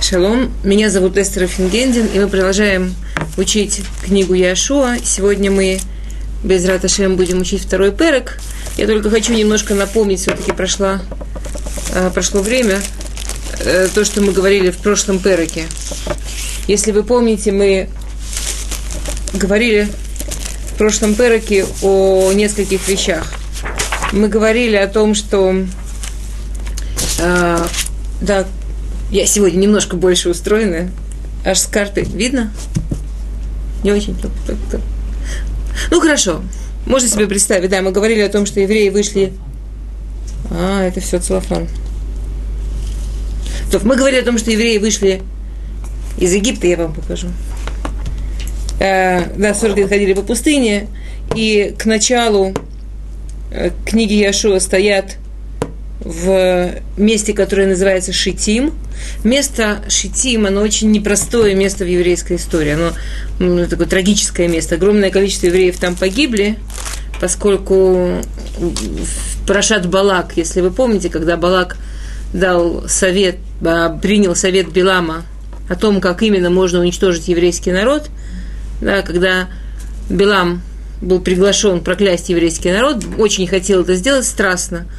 Шалом, меня зовут Эстер Фингендин, и мы продолжаем учить книгу Яшуа. Сегодня мы без Раташем будем учить второй перек. Я только хочу немножко напомнить, все-таки прошло, э, прошло время, э, то, что мы говорили в прошлом переке. Если вы помните, мы говорили в прошлом переке о нескольких вещах. Мы говорили о том, что э, да, я сегодня немножко больше устроена. Аж с карты видно? Не очень. Ну, хорошо. Можно себе представить, да, мы говорили о том, что евреи вышли... А, это все целлофан. Мы говорили о том, что евреи вышли из Египта, я вам покажу. А, да, 40 лет ходили по пустыне, и к началу э, книги Яшуа стоят в месте, которое называется Шитим. Место Шитим, оно очень непростое место в еврейской истории. Оно ну, такое трагическое место. Огромное количество евреев там погибли, поскольку Парашат Балак, если вы помните, когда Балак дал совет, а, принял совет Билама о том, как именно можно уничтожить еврейский народ, да, когда Билам был приглашен проклясть еврейский народ, очень хотел это сделать страстно –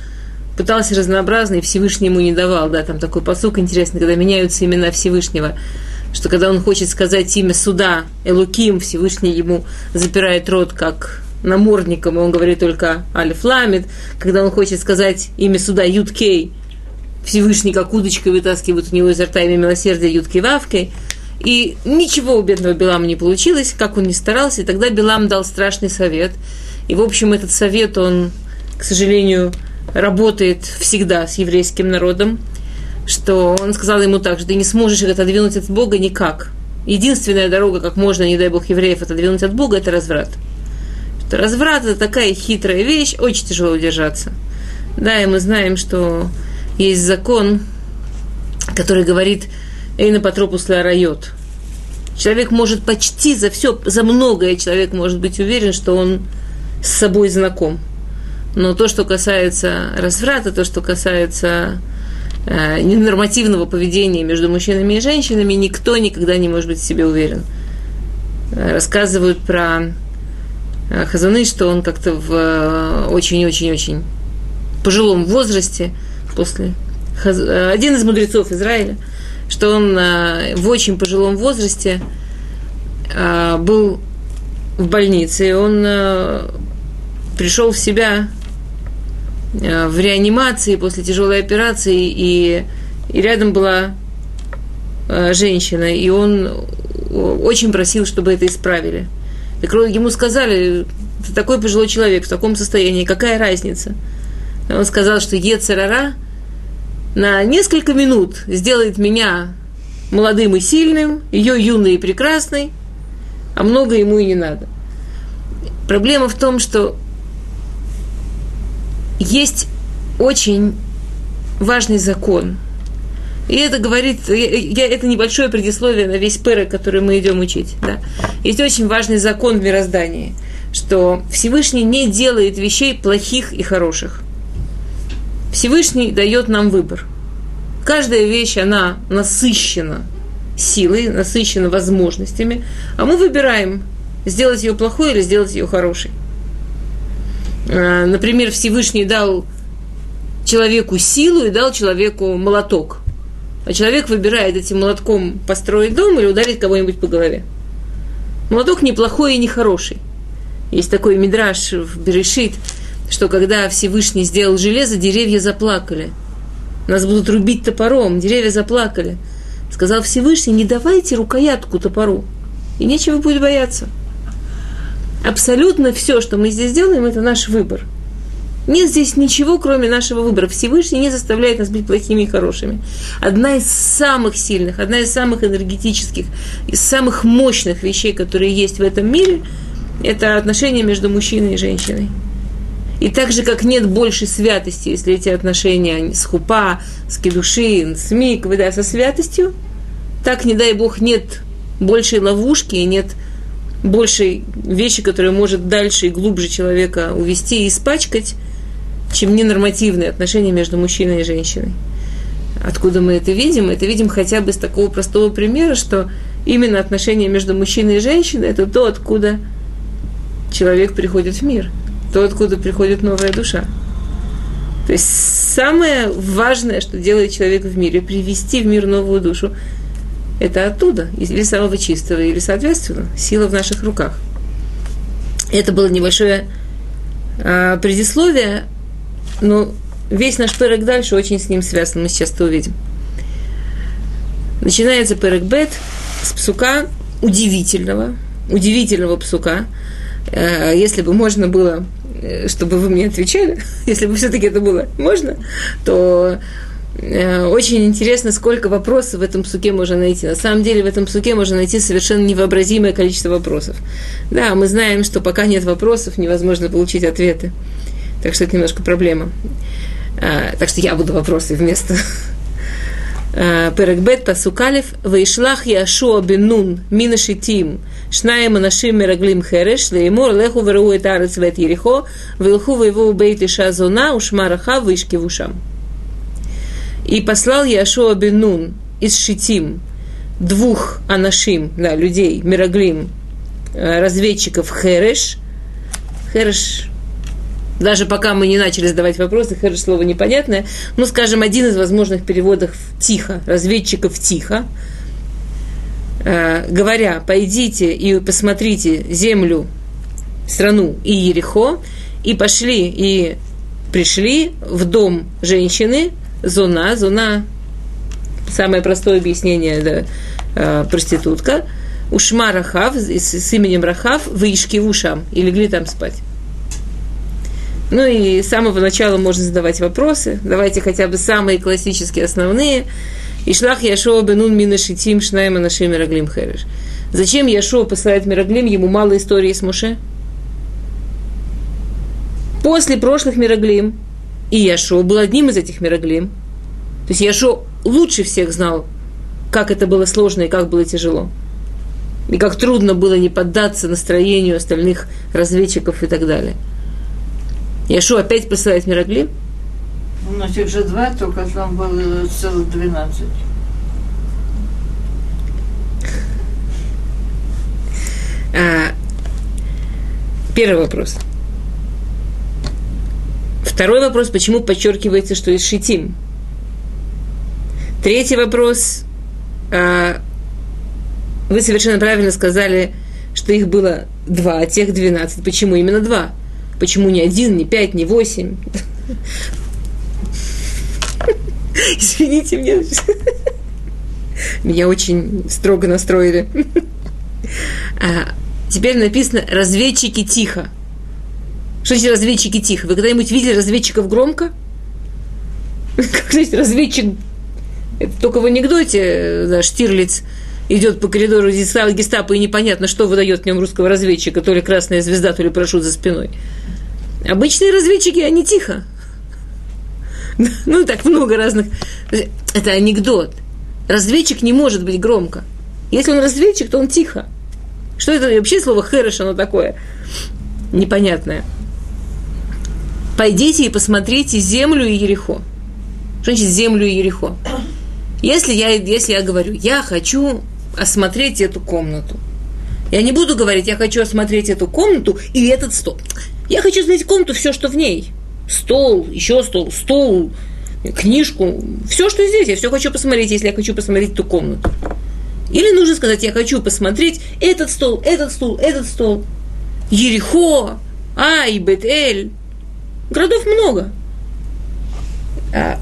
пытался разнообразно, и Всевышний ему не давал. Да, там такой посук интересный, когда меняются имена Всевышнего, что когда он хочет сказать имя суда, Элуким, Всевышний ему запирает рот, как намордником, и он говорит только Алиф Ламид. Когда он хочет сказать имя суда Юткей, Всевышний как удочкой вытаскивает у него изо рта имя милосердия Юткей Вавкой. И ничего у бедного Белама не получилось, как он не старался. И тогда Белам дал страшный совет. И, в общем, этот совет, он, к сожалению, работает всегда с еврейским народом, что он сказал ему так, что ты не сможешь их отодвинуть от Бога никак. Единственная дорога, как можно, не дай Бог, евреев отодвинуть от Бога, это разврат. Что разврат – это такая хитрая вещь, очень тяжело удержаться. Да, и мы знаем, что есть закон, который говорит «Эйна патропус райот». Человек может почти за все, за многое человек может быть уверен, что он с собой знаком – но то, что касается разврата, то, что касается э, ненормативного поведения между мужчинами и женщинами, никто никогда не может быть в себе уверен. Э, рассказывают про э, Хазаны, что он как-то в очень-очень-очень пожилом возрасте, после один из мудрецов Израиля, что он в очень пожилом возрасте был в больнице, и он пришел в себя Э, в реанимации после тяжелой операции, и, и рядом была э, женщина, и он очень просил, чтобы это исправили. Так ему сказали, ты такой пожилой человек, в таком состоянии, какая разница? Он сказал, что Ецерара на несколько минут сделает меня молодым и сильным, ее юной и прекрасной, а много ему и не надо. Проблема в том, что есть очень важный закон. И это говорит, я, это небольшое предисловие на весь пэры, который мы идем учить. Да? Есть очень важный закон в мироздании, что Всевышний не делает вещей плохих и хороших. Всевышний дает нам выбор. Каждая вещь, она насыщена силой, насыщена возможностями, а мы выбираем, сделать ее плохой или сделать ее хорошей. Э, например, Всевышний дал человеку силу и дал человеку молоток. А человек выбирает этим молотком построить дом или ударить кого-нибудь по голове. Молоток неплохой и не хороший. Есть такой мидраж в Берешит, что когда Всевышний сделал железо, деревья заплакали. Нас будут рубить топором, деревья заплакали. Сказал Всевышний, не давайте рукоятку топору. И нечего будет бояться. Абсолютно все, что мы здесь делаем, это наш выбор. Нет здесь ничего, кроме нашего выбора. Всевышний не заставляет нас быть плохими и хорошими. Одна из самых сильных, одна из самых энергетических, из самых мощных вещей, которые есть в этом мире, это отношения между мужчиной и женщиной. И так же, как нет больше святости, если эти отношения с хупа, с кедуши, с миквы, да, со святостью, так, не дай бог, нет большей ловушки, нет большей вещи, которая может дальше и глубже человека увести и испачкать, чем ненормативные отношения между мужчиной и женщиной. Откуда мы это видим? Мы это видим хотя бы с такого простого примера, что именно отношения между мужчиной и женщиной – это то, откуда человек приходит в мир, то, откуда приходит новая душа. То есть самое важное, что делает человек в мире, привести в мир новую душу, это оттуда, или самого чистого, или, соответственно, сила в наших руках. Это было небольшое а, предисловие, но весь наш перек дальше очень с ним связан, мы сейчас это увидим. Начинается перек бет с псука удивительного, удивительного псука. Э, если бы можно было, э, чтобы вы мне отвечали, если бы все-таки это было можно, то Э, очень интересно, сколько вопросов в этом суке можно найти. На самом деле в этом суке можно найти совершенно невообразимое количество вопросов. Да, мы знаем, что пока нет вопросов, невозможно получить ответы. Так что это немножко проблема. Э, так что я буду вопросы вместо. Э, Перекбет пасукалев вейшлах Яшуа бенун минашитим шнаем анашим мераглим хереш леймор леху веру этарец вет ерехо вилху вейву бейт ишазона ушмараха вышки в ушам. И послал Яшуа бен из Шитим двух анашим, да, людей, Мираглим, разведчиков Хереш. Хереш даже пока мы не начали задавать вопросы, хорошо слово непонятное, ну, скажем, один из возможных переводов «тихо», разведчиков «тихо», э, говоря, пойдите и посмотрите землю, страну и Ерехо, и пошли и пришли в дом женщины, зона, зона, самое простое объяснение, да, э, проститутка, Ушма Рахав, с, с именем Рахав, в Ишкивушам, и легли там спать. Ну и с самого начала можно задавать вопросы. Давайте хотя бы самые классические, основные. Ишлах Яшоа бенун минашитим шнаем анашим мираглим хереш. Зачем Яшоа посылает Мираглим, ему мало истории с Муше? После прошлых Мираглим, и Яшо был одним из этих Мираглим, то есть Яшо лучше всех знал, как это было сложно и как было тяжело. И как трудно было не поддаться настроению остальных разведчиков и так далее – Яшу опять посылает Мираглим? У нас их же два, только там было целых двенадцать. А, первый вопрос. Второй вопрос, почему подчеркивается, что из шитим? Третий вопрос. А, вы совершенно правильно сказали, что их было два, а тех двенадцать. Почему именно два? Почему не один, не пять, не восемь? Извините меня. Меня очень строго настроили. А, теперь написано «разведчики тихо». Что значит разведчики тихо? Вы когда-нибудь видели разведчиков громко? Как значит разведчик? Это только в анекдоте да, Штирлиц идет по коридору гестапо, и непонятно, что выдает в нем русского разведчика, то ли красная звезда, то ли парашют за спиной. Обычные разведчики, они тихо. Ну, так много разных. Это анекдот. Разведчик не может быть громко. Если он разведчик, то он тихо. Что это вообще слово «хэрэш» оно такое? Непонятное. Пойдите и посмотрите землю и Ерехо. Что значит землю и Ерехо? Если я, если я говорю, я хочу осмотреть эту комнату, я не буду говорить, я хочу осмотреть эту комнату и этот стол. Я хочу знать комнату, все, что в ней. Стол, еще стол, стол, книжку, все, что здесь. Я все хочу посмотреть, если я хочу посмотреть ту комнату. Или нужно сказать, я хочу посмотреть этот стол, этот стол, этот стол. Ерехо, Ай, Бет-Эль. Городов много. А,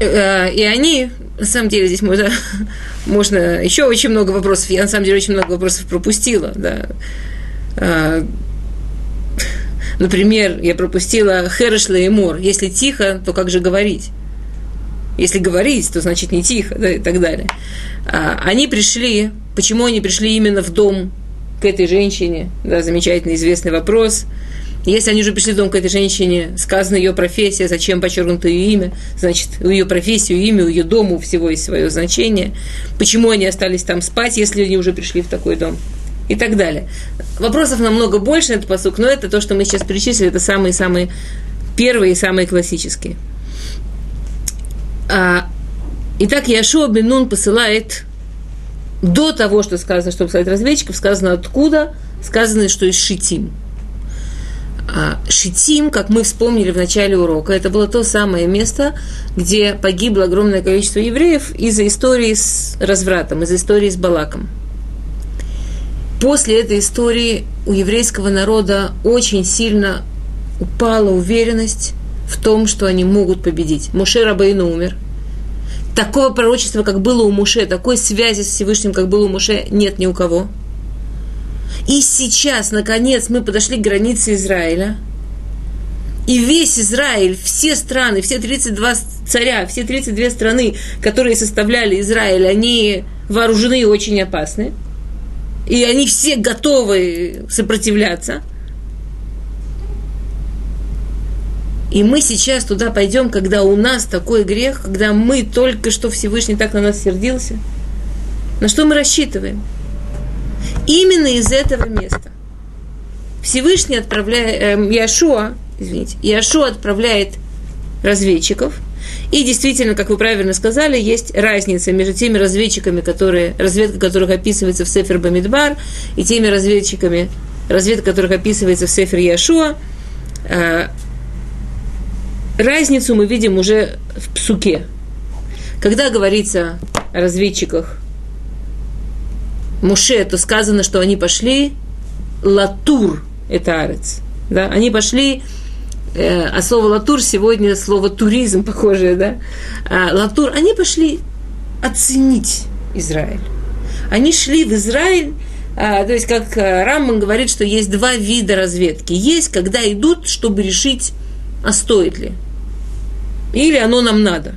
а, и они, на самом деле, здесь можно, можно еще очень много вопросов. Я, на самом деле, очень много вопросов пропустила. Да. А, например, я пропустила Хершла и Мор. Если тихо, то как же говорить? Если говорить, то значит не тихо, да, и так далее. А, они пришли, почему они пришли именно в дом к этой женщине? Да, замечательный, известный вопрос. Если они уже пришли в дом к этой женщине, сказано ее профессия, зачем подчеркнуто ее имя, значит, у ее профессии, у имя, у ее дома, у всего есть свое значение. Почему они остались там спать, если они уже пришли в такой дом? и так далее. Вопросов намного больше на этот посук, но это то, что мы сейчас перечислили, это самые-самые первые и самые классические. А, итак, Яшуа бен Нун посылает до того, что сказано, чтобы посылать разведчиков, сказано откуда, сказано, что из Шитим. А Шитим, как мы вспомнили в начале урока, это было то самое место, где погибло огромное количество евреев из-за истории с развратом, из-за истории с Балаком. После этой истории у еврейского народа очень сильно упала уверенность в том, что они могут победить. Муше Рабейну умер. Такого пророчества, как было у Муше, такой связи с Всевышним, как было у Муше, нет ни у кого. И сейчас, наконец, мы подошли к границе Израиля. И весь Израиль, все страны, все 32 царя, все 32 страны, которые составляли Израиль, они вооружены и очень опасны. И они все готовы сопротивляться – И мы сейчас туда пойдем, когда у нас такой грех, когда мы только что Всевышний так на нас сердился. На что мы рассчитываем? Именно из этого места. Всевышний отправляет, э, Яшуа, извините, Яшуа отправляет разведчиков. И действительно, как вы правильно сказали, есть разница между теми разведчиками, которые, разведка которых описывается в Сефер Бамидбар, и теми разведчиками, разведка которых описывается в Сефер Яшуа. Разницу мы видим уже в псуке. Когда говорится о разведчиках Муше, то сказано, что они пошли латур, это арец. Да? Они пошли, э, а слово латур сегодня слово туризм похожее, да? А, латур, они пошли оценить Израиль. Они шли в Израиль, а, то есть, как э, Рамман говорит, что есть два вида разведки. Есть, когда идут, чтобы решить, а стоит ли. Или оно нам надо.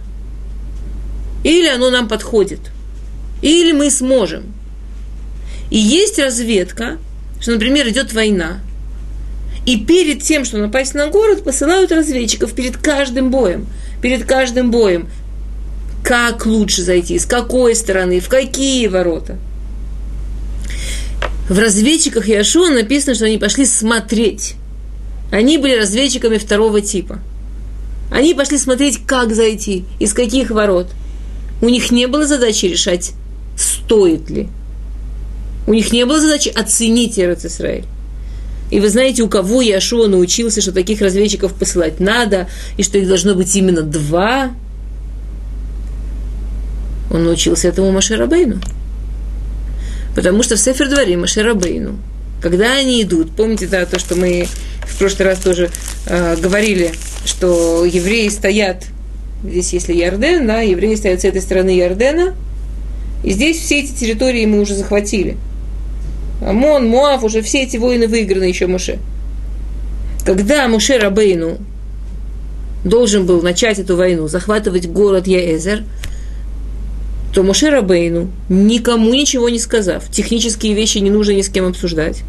Или оно нам подходит. Или мы сможем. И есть разведка, что, например, идет война. И перед тем, что напасть на город, посылают разведчиков перед каждым боем. Перед каждым боем. Как лучше зайти, с какой стороны, в какие ворота. В разведчиках Яшуа написано, что они пошли смотреть. Они были разведчиками второго типа – они пошли смотреть, как зайти, из каких ворот. У них не было задачи решать, стоит ли. У них не было задачи оценить Эрец Исраиль. И вы знаете, у кого Яшуа научился, что таких разведчиков посылать надо, и что их должно быть именно два? Он научился этому Машерабейну. Потому что в Сефер дворе Машерабейну, когда они идут, помните да, то, что мы в прошлый раз тоже э, говорили, что евреи стоят, здесь если Ярден, да, евреи стоят с этой стороны Ярдена, и здесь все эти территории мы уже захватили. Амон, Муав, уже все эти войны выиграны еще Муше. Когда Муше Рабейну должен был начать эту войну, захватывать город Яэзер, то Муше Рабейну, никому ничего не сказав, технические вещи не нужно ни с кем обсуждать,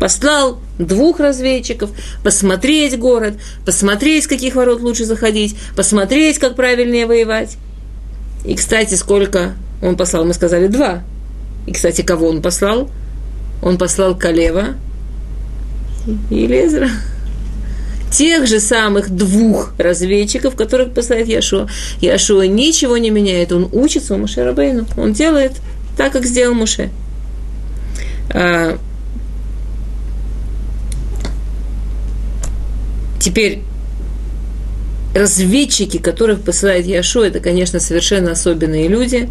послал двух разведчиков, посмотреть город, посмотреть, с каких ворот лучше заходить, посмотреть, как правильнее воевать. И, кстати, сколько он послал? Мы сказали два. И, кстати, кого он послал? Он послал Калева и Лезера. Тех же самых двух разведчиков, которых посылает Яшуа. Яшуа ничего не меняет, он учится у Муше Рабейну. Он делает так, как сделал Муше. А, Теперь разведчики, которых посылает Яшу, это, конечно, совершенно особенные люди.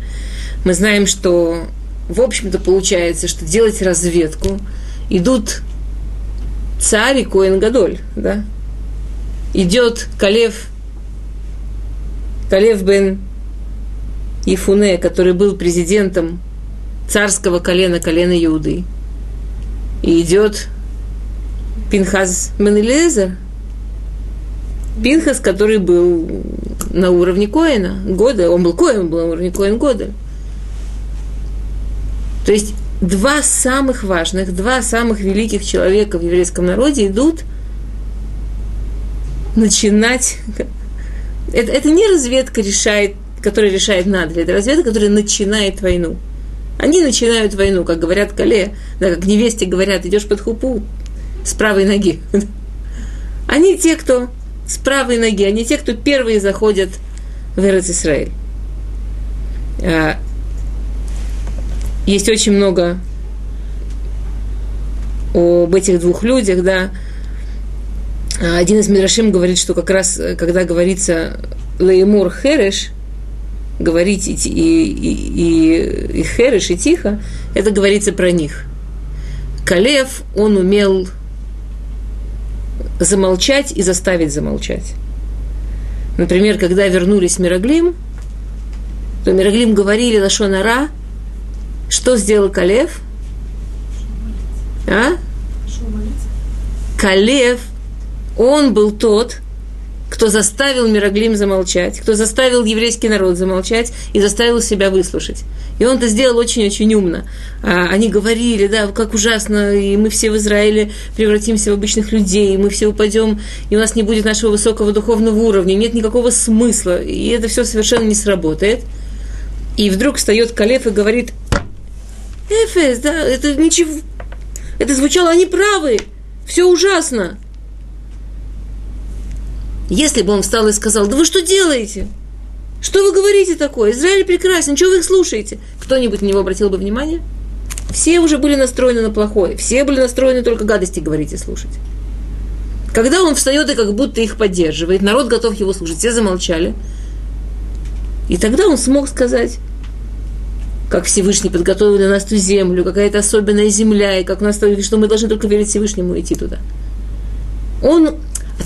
Мы знаем, что, в общем-то, получается, что делать разведку идут царь и Коэн Гадоль, да? Идет Калев, Калев бен Ифуне, который был президентом царского колена, колена Иуды. И идет Пинхаз Менелезер, Пинхас, который был на уровне Коина, года, он был Коин, был на уровне Коин года. То есть два самых важных, два самых великих человека в еврейском народе идут начинать... Это, это не разведка решает, которая решает надо, это разведка, которая начинает войну. Они начинают войну, как говорят Кале, да, как невесте говорят, идешь под хупу с правой ноги. Они те, кто с правой ноги, они те, кто первые заходят в Эрец Исраиль. А, есть очень много об этих двух людях, да. А, один из Мидрашим говорит, что как раз, когда говорится Леймур Хереш, говорить и, и, и, и Хереш, и тихо, это говорится про них. Калев, он умел замолчать и заставить замолчать. Например, когда вернулись Мироглим, то Мироглим говорили Лашонара, что сделал Калев? А? Калев, он был тот, кто заставил Мироглим замолчать, кто заставил еврейский народ замолчать и заставил себя выслушать. И он это сделал очень-очень умно. А, они говорили, да, как ужасно, и мы все в Израиле превратимся в обычных людей, и мы все упадем, и у нас не будет нашего высокого духовного уровня, нет никакого смысла, и это все совершенно не сработает. И вдруг встает Калеф и говорит, Эфес, да, это ничего, это звучало, они правы, все ужасно. Если бы он встал и сказал, да вы что делаете? Что вы говорите такое? Израиль прекрасен, чего вы их слушаете? Кто-нибудь на него обратил бы внимание? Все уже были настроены на плохое. Все были настроены только гадости говорить и слушать. Когда он встает и как будто их поддерживает, народ готов его слушать, все замолчали. И тогда он смог сказать, как Всевышний подготовил для нас ту землю, какая-то особенная земля, и как нас, что мы должны только верить Всевышнему и идти туда. Он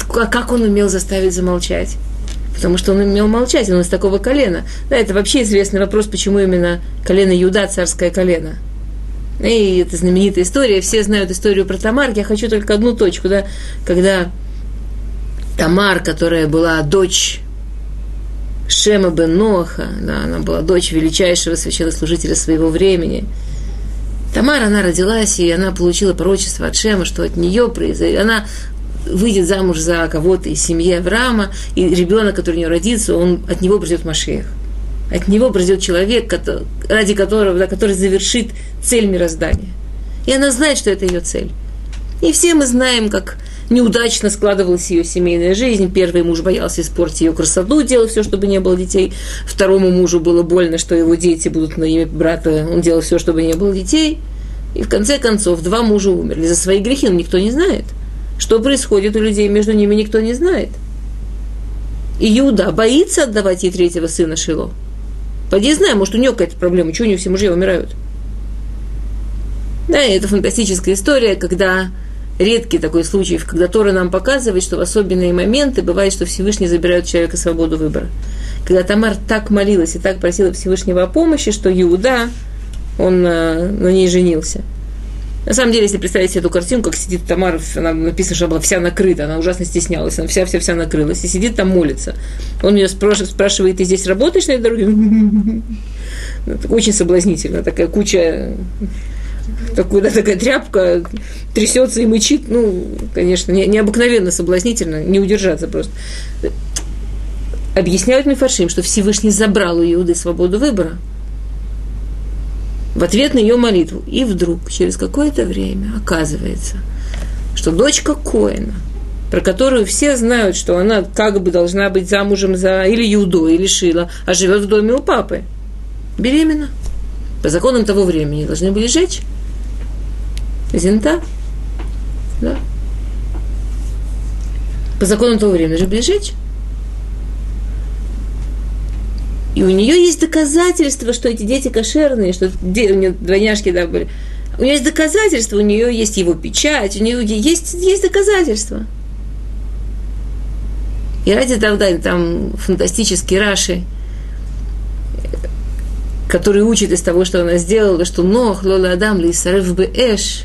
как он умел заставить замолчать? Потому что он умел молчать, он из такого колена. Да, это вообще известный вопрос, почему именно колено Юда, царское колено. И это знаменитая история, все знают историю про Тамар. Я хочу только одну точку, да, когда Тамар, которая была дочь Шема бен Ноха, да, она была дочь величайшего священнослужителя своего времени. Тамар, она родилась, и она получила пророчество от Шема, что от нее произойдет. Она выйдет замуж за кого-то из семьи Авраама, и ребенок, который у нее родится, он, от него придет Машех. От него придет человек, который, ради которого, да, который завершит цель мироздания. И она знает, что это ее цель. И все мы знаем, как неудачно складывалась ее семейная жизнь. Первый муж боялся испортить ее красоту, делал все, чтобы не было детей. Второму мужу было больно, что его дети будут на имя брата. Он делал все, чтобы не было детей. И в конце концов два мужа умерли за свои грехи, но никто не знает – что происходит у людей между ними, никто не знает. И Иуда боится отдавать ей третьего сына Шило. Пойди знай, может, у нее какая-то проблема, что у нее все мужья умирают. Да, это фантастическая история, когда редкий такой случай, когда Тора нам показывает, что в особенные моменты бывает, что Всевышний забирает у человека свободу выбора. Когда Тамар так молилась и так просила Всевышнего о помощи, что Иуда, он на, на ней женился – на самом деле, если представить себе эту картинку, как сидит Тамара, она написано, что она была вся накрыта, она ужасно стеснялась, она вся-вся-вся накрылась, и сидит там молится. Он ее спрашивает, ты здесь работаешь на этой дороге? Очень соблазнительно, такая куча такой, такая тряпка трясется и мычит, ну, конечно, не, необыкновенно соблазнительно, не удержаться просто. Объясняют Мифаршим, что Всевышний забрал у Иуды свободу выбора – в ответ на ее молитву. И вдруг, через какое-то время, оказывается, что дочка Коина, про которую все знают, что она как бы должна быть замужем за или Юдо, или Шила, а живет в доме у папы, беременна. По законам того времени должны были жечь. Зинта. Да. По законам того времени должны были жечь. И у нее есть доказательства, что эти дети кошерные, что у нее двойняшки да, были. У нее есть доказательства, у нее есть его печать, у нее есть, есть доказательства. И ради тогда там фантастический Раши, который учит из того, что она сделала, что Нох, Лола Адам, Лисарев бы Эш,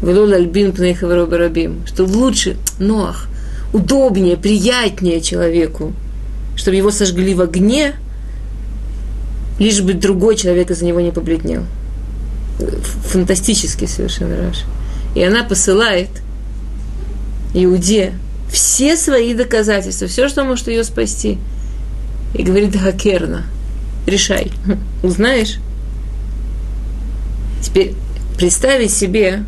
Велола Альбин Пнейхаварабарабим, что лучше Нох, удобнее, приятнее человеку – чтобы его сожгли в огне, лишь бы другой человек из-за него не побледнел. Фантастический совершенно Раш. И она посылает Иуде все свои доказательства, все, что может ее спасти. И говорит, да, Керна, решай, узнаешь. Теперь представить себе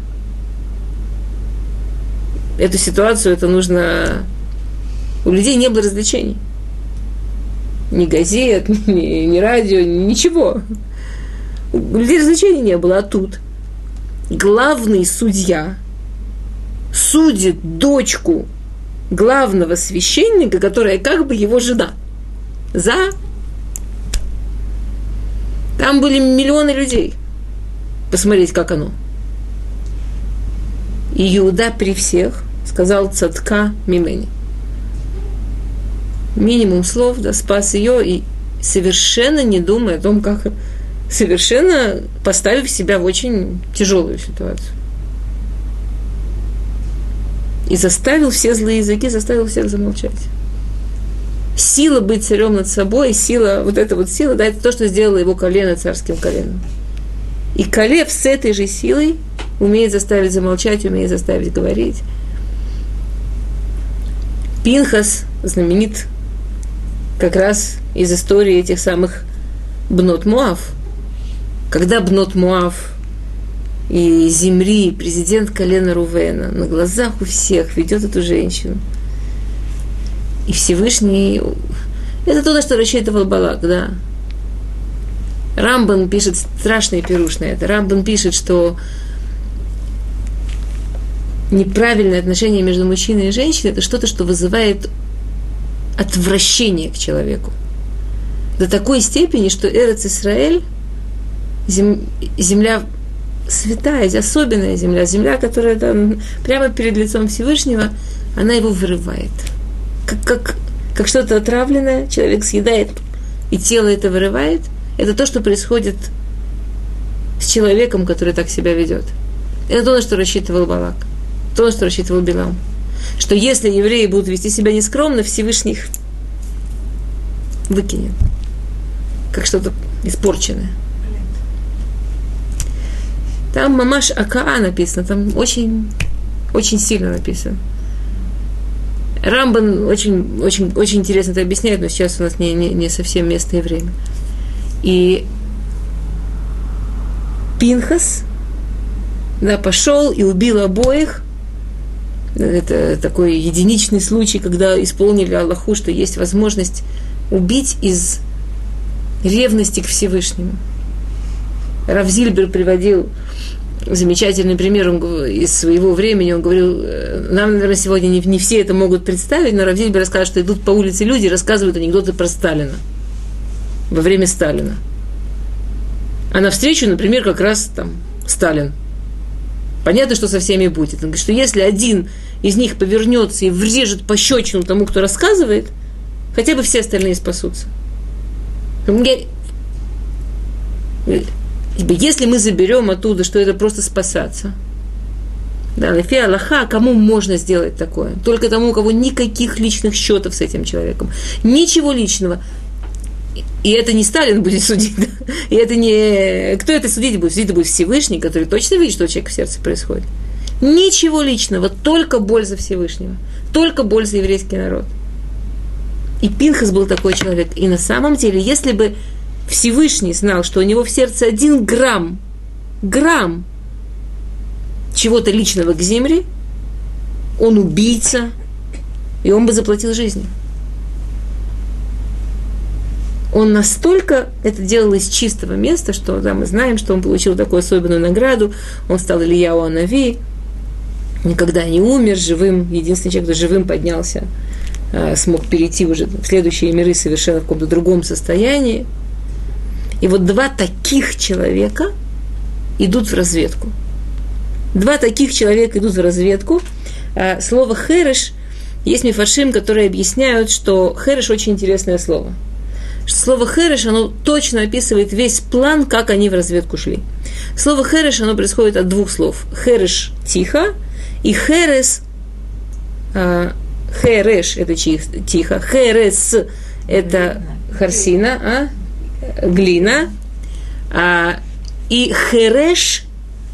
эту ситуацию, это нужно У людей не было развлечений. Ни газет, ни, ни радио, ничего. Людей развлечений не было, а тут главный судья судит дочку главного священника, которая как бы его жена, за... Там были миллионы людей. Посмотреть, как оно. И Иуда при всех сказал цатка мимени. Минимум слов, да, спас ее и совершенно не думая о том, как совершенно поставив себя в очень тяжелую ситуацию. И заставил все злые языки, заставил всех замолчать. Сила быть царем над собой, сила, вот эта вот сила, да, это то, что сделало его колено царским коленом. И Калев с этой же силой умеет заставить замолчать, умеет заставить говорить. Пинхас знаменит как раз из истории этих самых Бнот Муав. Когда Бнот Муав и Земри, президент колена Рувена, на глазах у всех ведет эту женщину. И Всевышний... Это то, на что рассчитывал Балак, да. Рамбан пишет страшные пируш на это. Рамбан пишет, что неправильное отношение между мужчиной и женщиной – это что-то, что вызывает отвращение к человеку. До такой степени, что Эрец Исраэль, земля святая, особенная земля, земля, которая там прямо перед лицом Всевышнего, она его вырывает. Как, как, как что-то отравленное, человек съедает, и тело это вырывает. Это то, что происходит с человеком, который так себя ведет. Это то, на что рассчитывал Балак. То, на что рассчитывал Билам. Что если евреи будут вести себя нескромно, Всевышний их выкинет. Как что-то испорченное. Там мамаш Акаа написано, там очень, очень сильно написано. Рамбан очень, очень, очень интересно это объясняет, но сейчас у нас не, не, не совсем место и время. И Пинхас да, пошел и убил обоих. Это такой единичный случай, когда исполнили Аллаху, что есть возможность убить из ревности к Всевышнему. Равзильбер приводил замечательный пример он, из своего времени. Он говорил, «Э, нам, наверное, сегодня не, не все это могут представить, но Равзильбер рассказывает, что идут по улице люди и рассказывают анекдоты про Сталина во время Сталина. А навстречу, например, как раз там Сталин. Понятно, что со всеми будет. Он говорит, что если один из них повернется и врежет пощечину тому, кто рассказывает, хотя бы все остальные спасутся. Если мы заберем оттуда, что это просто спасаться, да, Лефи Аллаха, кому можно сделать такое? Только тому, у кого никаких личных счетов с этим человеком. Ничего личного. И это не Сталин будет судить, да? и это не... Кто это судить будет? Судить будет Всевышний, который точно видит, что у человека в сердце происходит. Ничего личного, только боль за Всевышнего, только боль за еврейский народ. И Пинхас был такой человек. И на самом деле, если бы Всевышний знал, что у него в сердце один грамм, грамм чего-то личного к земле, он убийца, и он бы заплатил жизнью. Он настолько это делал из чистого места, что да, мы знаем, что он получил такую особенную награду. Он стал Ильяу Анави, никогда не умер, живым, единственный человек, кто живым поднялся, а, смог перейти уже в следующие миры совершенно в каком-то другом состоянии. И вот два таких человека идут в разведку. Два таких человека идут в разведку. А, слово «хереш» есть мифашим, которые объясняют, что «хереш» очень интересное слово. Слово «хереш» оно точно описывает весь план, как они в разведку шли. Слово «хереш» оно происходит от двух слов. «Хереш» – «тихо», и «херес» а, «хереш» – это «тихо», «херес» – это «харсина», а? глина, а, и хереш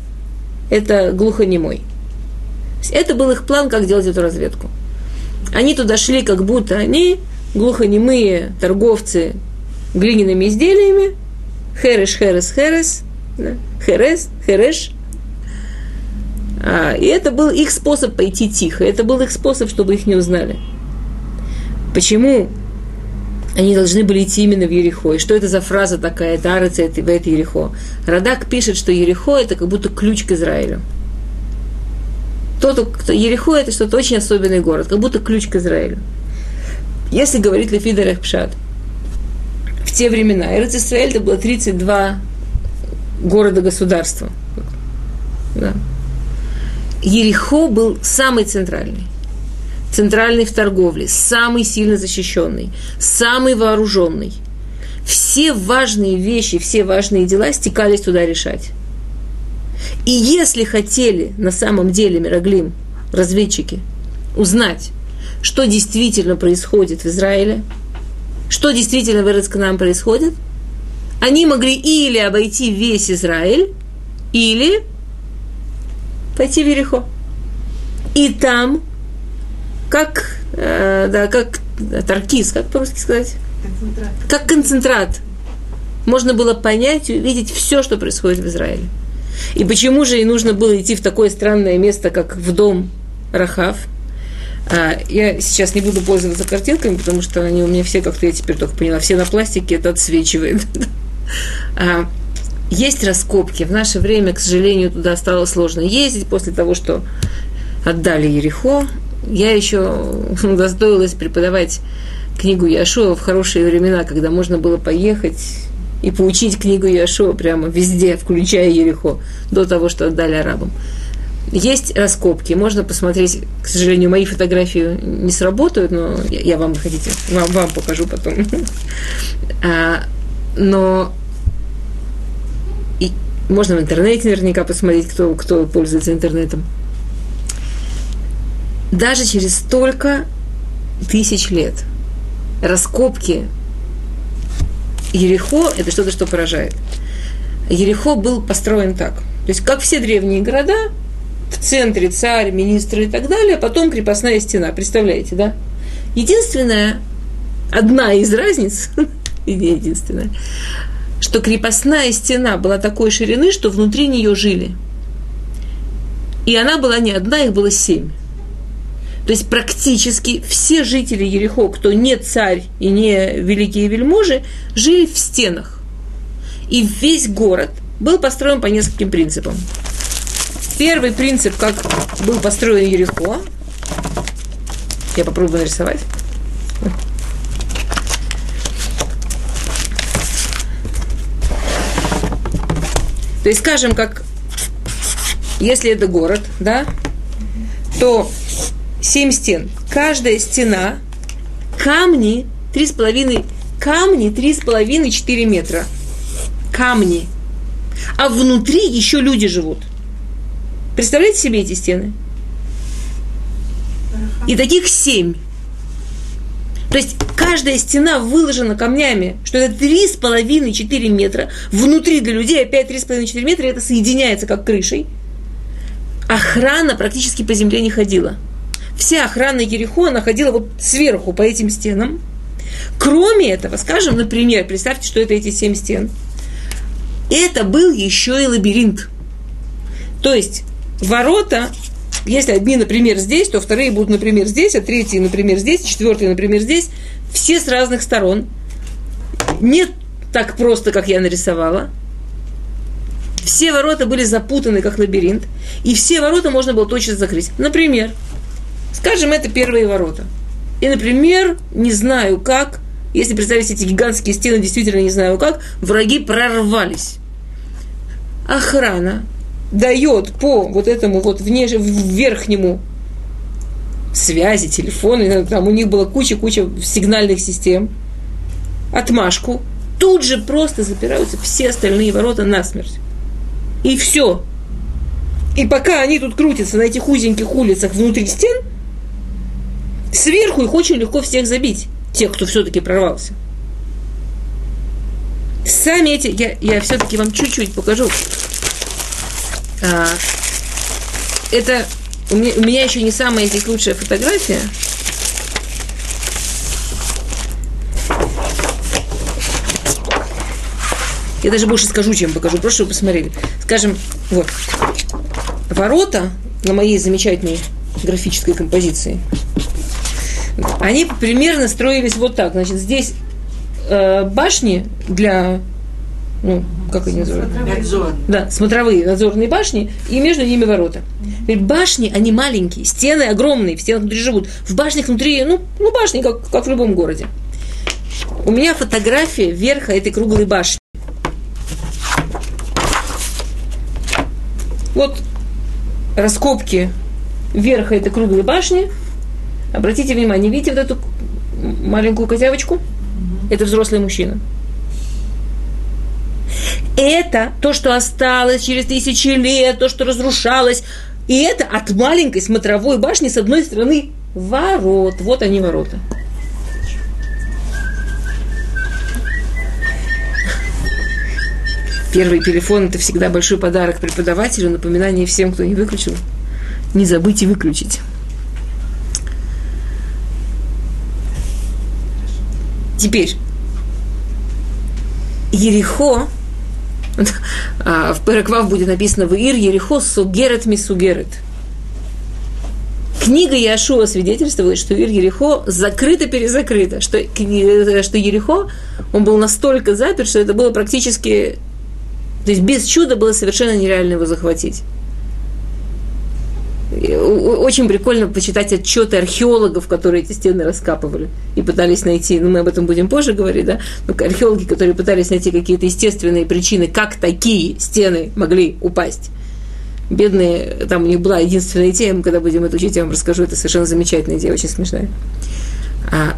– это глухонемой. Это был их план, как делать эту разведку. Они туда шли, как будто они глухонемые торговцы глиняными изделиями, хереш, херес, херес, херес, хереш. А, и это был их способ пойти тихо, это был их способ, чтобы их не узнали. Почему они должны были идти именно в Ерехо. И что это за фраза такая, это Арец, это это Ерехо. Радак пишет, что Ерехо это как будто ключ к Израилю. Тот, кто Ерехо это что-то очень особенный город, как будто ключ к Израилю. Если говорить Лефида Рехпшат, в те времена Эрец Израиль это было 32 города-государства. Да. Ерехо был самый центральный центральный в торговле, самый сильно защищенный, самый вооруженный. Все важные вещи, все важные дела стекались туда решать. И если хотели на самом деле Мироглим, разведчики, узнать, что действительно происходит в Израиле, что действительно в нам происходит, они могли или обойти весь Израиль, или пойти в Верехо. И там как, э, да, как таркиз, как по-русски сказать? Концентрат. Как концентрат. Можно было понять и увидеть все, что происходит в Израиле. И почему же и нужно было идти в такое странное место, как в дом Рахав? А, я сейчас не буду пользоваться картинками, потому что они у меня все, как-то я теперь только поняла, все на пластике, это отсвечивает. а, есть раскопки. В наше время, к сожалению, туда стало сложно ездить после того, что отдали Ерехо я еще удостоилась преподавать книгу Яшуа в хорошие времена, когда можно было поехать и поучить книгу Яшуа прямо везде, включая Ерехо, до того, что отдали арабам. Есть раскопки, можно посмотреть, к сожалению, мои фотографии не сработают, но я, я вам хотите, вам, вам покажу потом. А, но можно в интернете наверняка посмотреть, кто, кто пользуется интернетом даже через столько тысяч лет раскопки Ерехо – это что-то, что поражает. Ерехо был построен так. То есть, как все древние города, в центре царь, министры и так далее, а потом крепостная стена. Представляете, да? Единственная, одна из разниц, единственная, что крепостная стена была такой ширины, что внутри нее жили. И она была не одна, их было семь. То есть практически все жители Ерехо, кто не царь и не великие вельможи, жили в стенах. И весь город был построен по нескольким принципам. Первый принцип, как был построен Ерехо, я попробую нарисовать. То есть, скажем, как если это город, да, то семь стен. Каждая стена, камни, три с половиной, камни три с половиной, четыре метра. Камни. А внутри еще люди живут. Представляете себе эти стены? И таких семь. То есть каждая стена выложена камнями, что это три с половиной, четыре метра. Внутри для людей опять три с половиной, четыре метра, и это соединяется как крышей. Охрана практически по земле не ходила вся охрана Ерехо находила вот сверху по этим стенам. Кроме этого, скажем, например, представьте, что это эти семь стен. Это был еще и лабиринт. То есть ворота, если одни, например, здесь, то вторые будут, например, здесь, а третьи, например, здесь, четвертые, например, здесь. Все с разных сторон. Не так просто, как я нарисовала. Все ворота были запутаны, как лабиринт. И все ворота можно было точно закрыть. Например, Скажем, это первые ворота. И, например, не знаю как, если представить эти гигантские стены, действительно не знаю как, враги прорвались. Охрана дает по вот этому вот внеш... верхнему связи, телефоны, там у них была куча-куча сигнальных систем, отмашку, тут же просто запираются все остальные ворота насмерть. И все. И пока они тут крутятся на этих узеньких улицах внутри стен – Сверху их очень легко всех забить, тех, кто все-таки прорвался. Сами эти, я, я все-таки вам чуть-чуть покажу. А, это у меня, у меня еще не самая здесь лучшая фотография. Я даже больше скажу, чем покажу. Чтобы посмотрели. Скажем, вот. Ворота на моей замечательной графической композиции они примерно строились вот так. Значит, здесь э, башни для, ну, как они называются? Надзор. Да, смотровые надзорные башни, и между ними ворота. Ведь башни, они маленькие, стены огромные, в стенах внутри живут. В башнях внутри, ну, ну башни, как, как в любом городе. У меня фотография верха этой круглой башни. Вот раскопки верха этой круглой башни. Обратите внимание, видите вот эту маленькую козявочку? Это взрослый мужчина. Это то, что осталось через тысячи лет, то, что разрушалось. И это от маленькой смотровой башни с одной стороны ворот. Вот они ворота. Первый телефон – это всегда большой подарок преподавателю, напоминание всем, кто не выключил, не забыть выключить. Теперь, Ерехо, в Переквав будет написано в Ир Ерехо сугерет мисугерет. Книга Яшуа свидетельствует, что Ир Ерехо закрыто-перезакрыто, что, что Ерехо, он был настолько заперт, что это было практически то есть без чуда было совершенно нереально его захватить. Очень прикольно почитать отчеты археологов, которые эти стены раскапывали и пытались найти, ну мы об этом будем позже говорить, да, но археологи, которые пытались найти какие-то естественные причины, как такие стены могли упасть. Бедные, там у них была единственная мы когда будем это учить, я вам расскажу, это совершенно замечательная идея, очень смешная. А,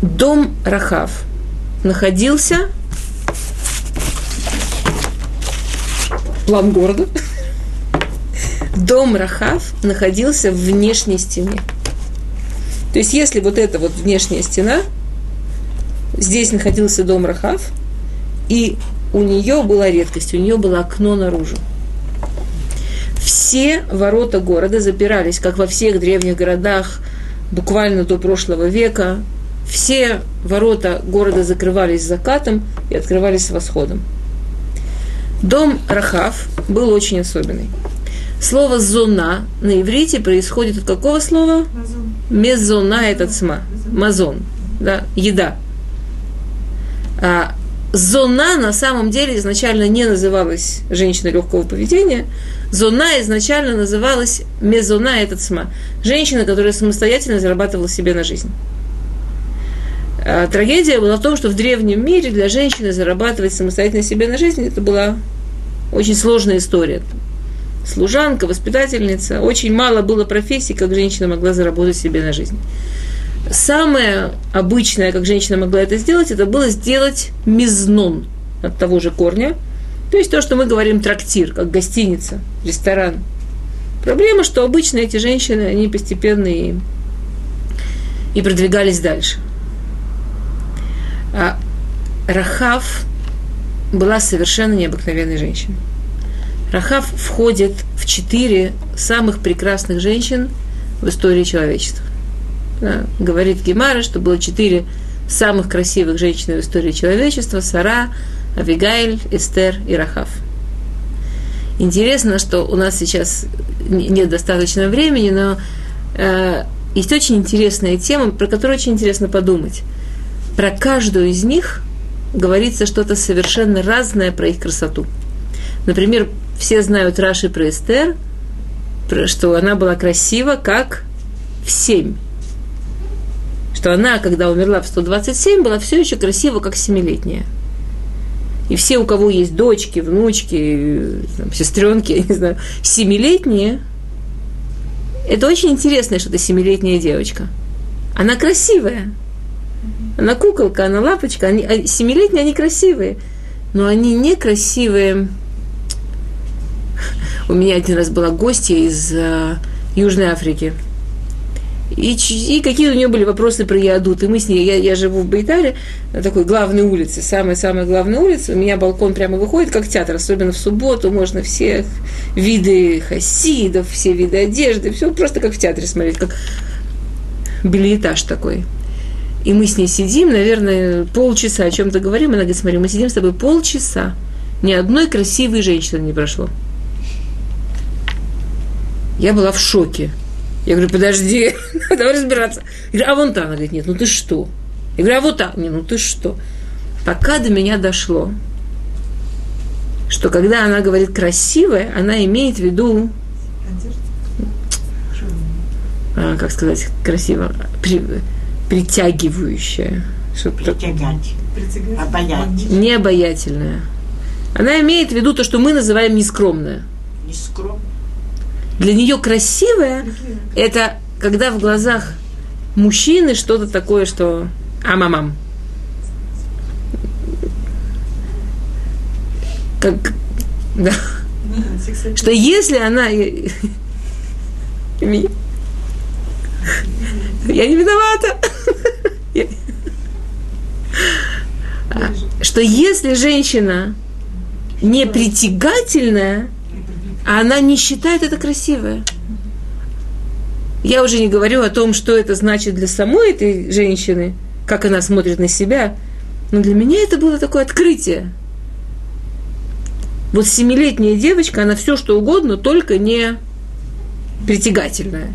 дом Рахав находился план города. Дом Рахав находился в внешней стене. То есть, если вот эта вот внешняя стена, здесь находился дом Рахав, и у нее была редкость, у нее было окно наружу. Все ворота города запирались, как во всех древних городах, буквально до прошлого века. Все ворота города закрывались закатом и открывались восходом. Дом Рахав был очень особенный. Слово «зона» на иврите происходит от какого слова? Мазон. Мезона – это цма. Мазон. Да, еда. А, зона на самом деле изначально не называлась женщина легкого поведения. Зона изначально называлась мезона – это цма. Женщина, которая самостоятельно зарабатывала себе на жизнь. А трагедия была в том, что в древнем мире для женщины зарабатывать самостоятельно себе на жизнь это была очень сложная история. Служанка, воспитательница. Очень мало было профессий, как женщина могла заработать себе на жизнь. Самое обычное, как женщина могла это сделать, это было сделать мизнон от того же корня. То есть то, что мы говорим трактир, как гостиница, ресторан. Проблема, что обычно эти женщины, они постепенно и, и продвигались дальше. А Рахав была совершенно необыкновенной женщиной. Рахав входит в четыре самых прекрасных женщин в истории человечества. Да, говорит Гемара, что было четыре самых красивых женщин в истории человечества – Сара, Авигайль, Эстер и Рахав. Интересно, что у нас сейчас нет достаточно времени, но э, есть очень интересная тема, про которую очень интересно подумать. Про каждую из них говорится что-то совершенно разное про их красоту. Например, все знают Раши про Эстер, что она была красива как в 7. Что она, когда умерла в 127, была все еще красива, как семилетняя. И все, у кого есть дочки, внучки, там, сестренки, я не знаю, семилетние, это очень интересно, что это семилетняя девочка. Она красивая. Она куколка, она лапочка. Они, а семилетние, они красивые. Но они некрасивые. У меня один раз была гостья из э, Южной Африки. И, и какие у нее были вопросы про Ядут. И мы с ней, я, я живу в Байтаре, на такой главной улице, самой-самой главной улице. У меня балкон прямо выходит, как театр, особенно в субботу. Можно все виды хасидов, все виды одежды, все просто как в театре смотреть, как билетаж такой. И мы с ней сидим, наверное, полчаса о чем-то говорим. Она говорит, смотри, мы сидим с тобой полчаса. Ни одной красивой женщины не прошло. Я была в шоке. Я говорю, подожди, давай разбираться. Я говорю, а вон та? Она говорит, нет, ну ты что? Я говорю, а вот так? Не, ну ты что? Пока до меня дошло, что когда она говорит красивая, она имеет в виду, а, как сказать, красиво, при, притягивающая. Что-то Притягать. Не обаятельная. Она имеет в виду то, что мы называем нескромная. Нескромная. Для нее красивая – это когда в глазах мужчины что-то такое, что амамам. Как, да. Что если она... Я не виновата. Что если женщина не притягательная, а она не считает это красивое. Я уже не говорю о том, что это значит для самой этой женщины, как она смотрит на себя. Но для меня это было такое открытие. Вот семилетняя девочка, она все что угодно, только не притягательная.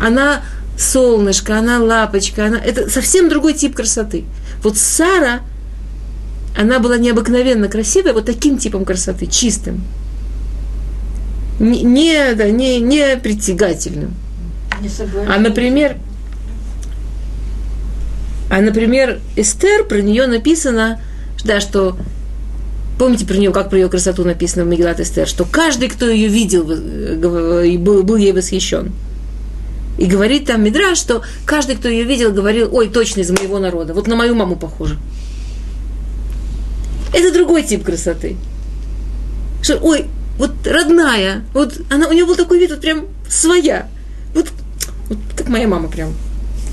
Она солнышко, она лапочка, она... это совсем другой тип красоты. Вот Сара, она была необыкновенно красивая, вот таким типом красоты, чистым. Не, не, да, не, не притягательным. Не А, например, а, например, Эстер, про нее написано, да, что Помните про нее, как про ее красоту написано в Мегилат Эстер, что каждый, кто ее видел, был, был ей восхищен. И говорит там Мидра, что каждый, кто ее видел, говорил, ой, точно из моего народа, вот на мою маму похоже. Это другой тип красоты. Что, ой, вот родная, вот она, у нее был такой вид, вот прям своя. Вот, вот как моя мама прям,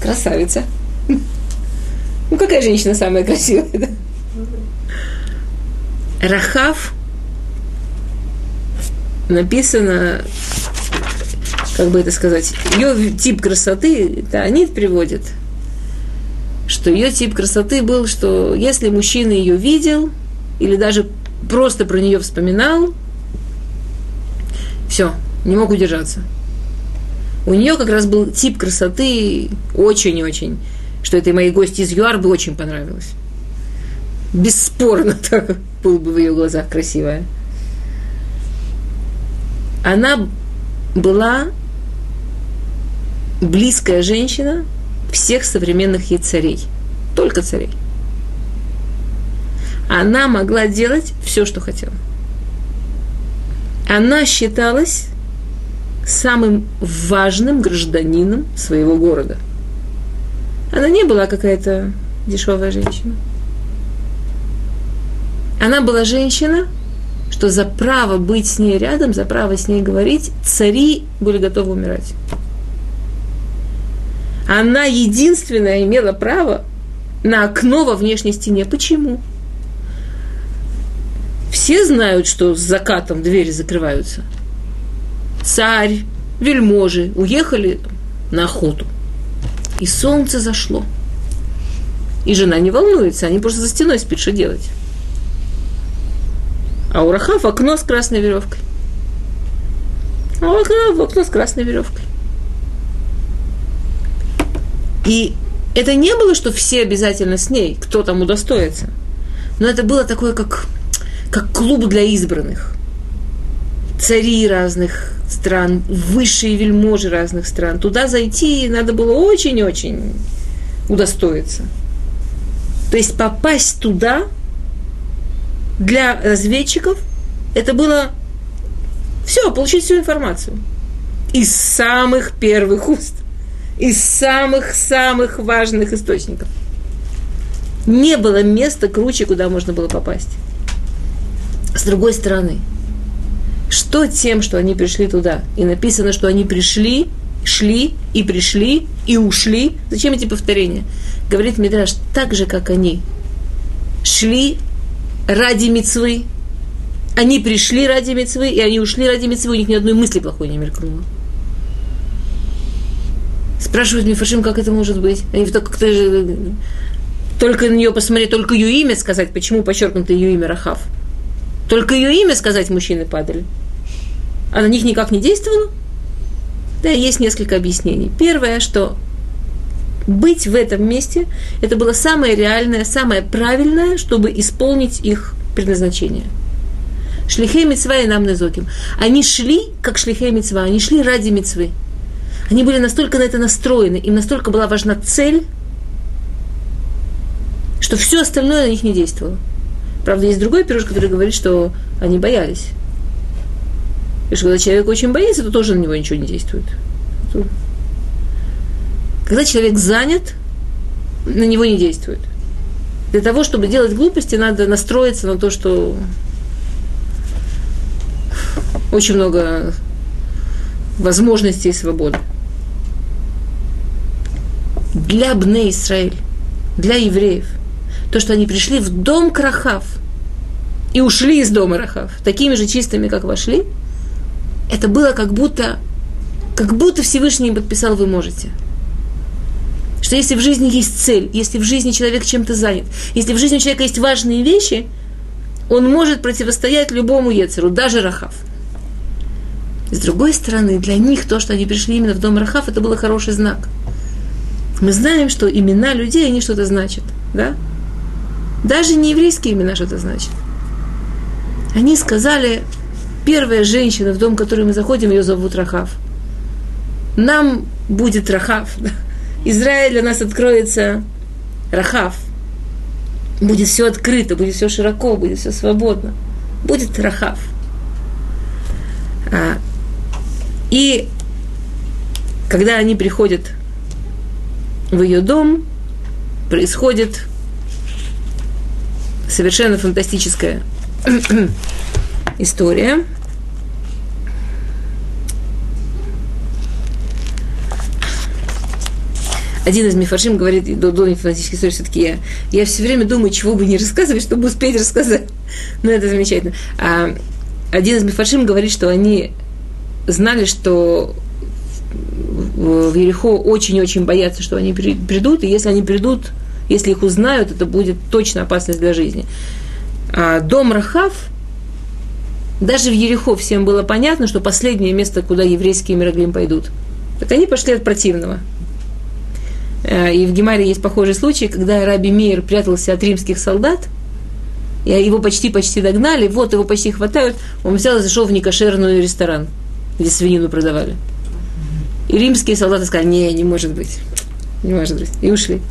красавица. Ну, какая женщина самая красивая, да? Рахав написано, как бы это сказать, ее тип красоты, да, они приводят, что ее тип красоты был, что если мужчина ее видел, или даже просто про нее вспоминал, все, не мог удержаться. У нее как раз был тип красоты очень-очень, что этой моей гости из ЮАР бы очень понравилось. Бесспорно так был бы в ее глазах красивая. Она была близкая женщина всех современных ей царей. Только царей. Она могла делать все, что хотела. Она считалась самым важным гражданином своего города. Она не была какая-то дешевая женщина. Она была женщина, что за право быть с ней рядом, за право с ней говорить, цари были готовы умирать. Она единственная имела право на окно во внешней стене. Почему? Все знают, что с закатом двери закрываются. Царь, вельможи уехали на охоту. И солнце зашло. И жена не волнуется, они просто за стеной спит, что делать. А у Рахав окно с красной веревкой. А у Рахав окно с красной веревкой. И это не было, что все обязательно с ней, кто там удостоится. Но это было такое, как, как клуб для избранных. Цари разных стран, высшие вельможи разных стран. Туда зайти надо было очень-очень удостоиться. То есть попасть туда – для разведчиков это было все, получить всю информацию. Из самых первых уст. Из самых-самых важных источников. Не было места круче, куда можно было попасть. С другой стороны, что тем, что они пришли туда? И написано, что они пришли, шли и пришли и ушли. Зачем эти повторения? Говорит Мидраш, так же, как они шли ради мецвы. Они пришли ради мецвы, и они ушли ради мецвы, у них ни одной мысли плохой не мелькнуло. Спрашивают Мифашим, как это может быть? Они только, же, только на нее посмотреть, только ее имя сказать, почему подчеркнуто ее имя Рахав. Только ее имя сказать мужчины падали. А на них никак не действовало? Да, есть несколько объяснений. Первое, что быть в этом месте, это было самое реальное, самое правильное, чтобы исполнить их предназначение. Шлихей мецва и нам незоким. Они шли, как шлихей мецва, они шли ради мецвы. Они были настолько на это настроены, им настолько была важна цель, что все остальное на них не действовало. Правда, есть другой пирож, который говорит, что они боялись. И что когда человек очень боится, то тоже на него ничего не действует. Когда человек занят, на него не действует. Для того, чтобы делать глупости, надо настроиться на то, что очень много возможностей и свободы. Для Бне Израиль, для евреев, то, что они пришли в дом Крахав и ушли из дома Рахав, такими же чистыми, как вошли, это было как будто, как будто Всевышний им подписал, вы можете – что если в жизни есть цель, если в жизни человек чем-то занят, если в жизни у человека есть важные вещи, он может противостоять любому Ецеру, даже Рахав. С другой стороны, для них то, что они пришли именно в дом Рахав, это был хороший знак. Мы знаем, что имена людей, они что-то значат, да? Даже не еврейские имена что-то значат. Они сказали, первая женщина в дом, в который мы заходим, ее зовут Рахав. Нам будет Рахав. Израиль для нас откроется Рахав. Будет все открыто, будет все широко, будет все свободно. Будет Рахав. А, и когда они приходят в ее дом, происходит совершенно фантастическая история – один из мифаршим говорит, до, до фантастической истории все-таки я, я все время думаю, чего бы не рассказывать, чтобы успеть рассказать. Ну, это замечательно. А, один из мифаршим говорит, что они знали, что в Ерехо очень-очень боятся, что они придут, и если они придут, если их узнают, это будет точно опасность для жизни. А дом Рахав, даже в Ерехо всем было понятно, что последнее место, куда еврейские Мираглим пойдут. Так они пошли от противного. Э, и в Гемаре есть похожий случай, когда Раби Мейер прятался от римских солдат, и его почти-почти догнали, вот его почти хватают, он взял и зашел в некошерный ресторан, где свинину продавали. И римские солдаты сказали, не, не может быть, не может быть, и ушли.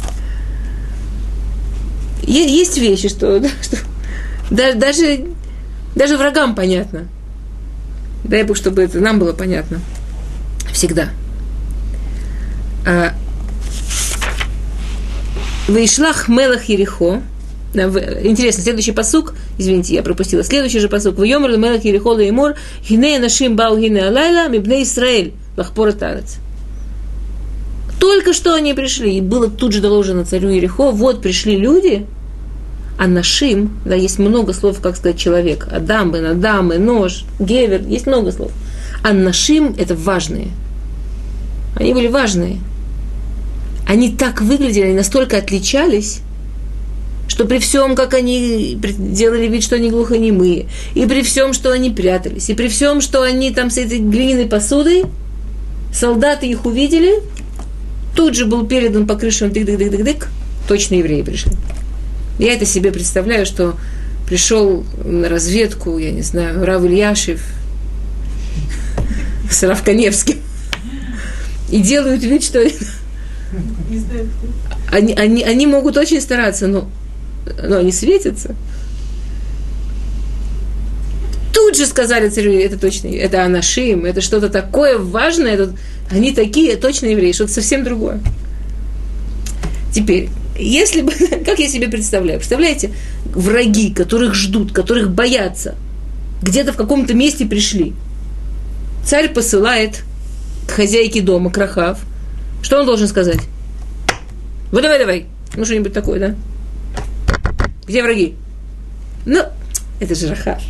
Есть вещи, что, что даже, даже врагам понятно. Дай Бог, чтобы это нам было понятно. Всегда. А Вейшлах Мелах Ерехо. Интересно, следующий посук, извините, я пропустила, следующий же посук. В Йомр Мелах Ерехо Леймор, Хине Нашим Бау Хине Алайла, Мибне Исраэль, Лахпора Тарец. Только что они пришли, и было тут же доложено царю Ерехо, вот пришли люди, а нашим, да, есть много слов, как сказать, человек. Адам, бен Адам, нож, гевер, есть много слов. А нашим – это важные. Они были важные они так выглядели, они настолько отличались, что при всем, как они делали вид, что они глухонемые, и при всем, что они прятались, и при всем, что они там с этой глиняной посудой, солдаты их увидели, тут же был передан по крышам дык-дык-дык-дык-дык, точно евреи пришли. Я это себе представляю, что пришел на разведку, я не знаю, Рав Ильяшев с Равканевским, и делают вид, что они, они, они могут очень стараться, но, но они светятся. Тут же сказали царю, это точно, это Анашим, это что-то такое важное, это, они такие, точно евреи, что-то совсем другое. Теперь, если бы, как я себе представляю, представляете, враги, которых ждут, которых боятся, где-то в каком-то месте пришли. Царь посылает к хозяйке дома, Крахав, что он должен сказать? Вот давай, давай. Ну, что-нибудь такое, да? Где враги? Ну, это же Рахав.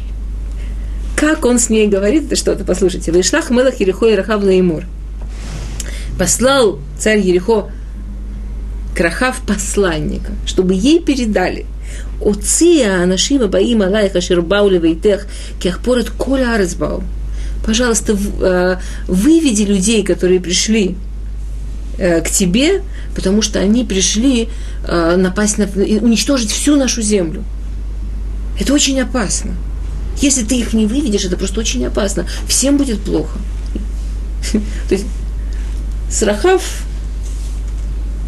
Как он с ней говорит, это что-то, послушайте. Вышлах Мелах Ерехо и Рахав Лаимур. Послал царь Ерехо к Рахав посланника, чтобы ей передали. Оция Анашима Баим Алайха Шербаули Вейтех Кехпорет Коля Арзбау. пожалуйста, э, выведи людей, которые пришли э, к тебе, потому что они пришли э, напасть на, уничтожить всю нашу землю. Это очень опасно. Если ты их не выведешь, это просто очень опасно. Всем будет плохо. То есть с Рахав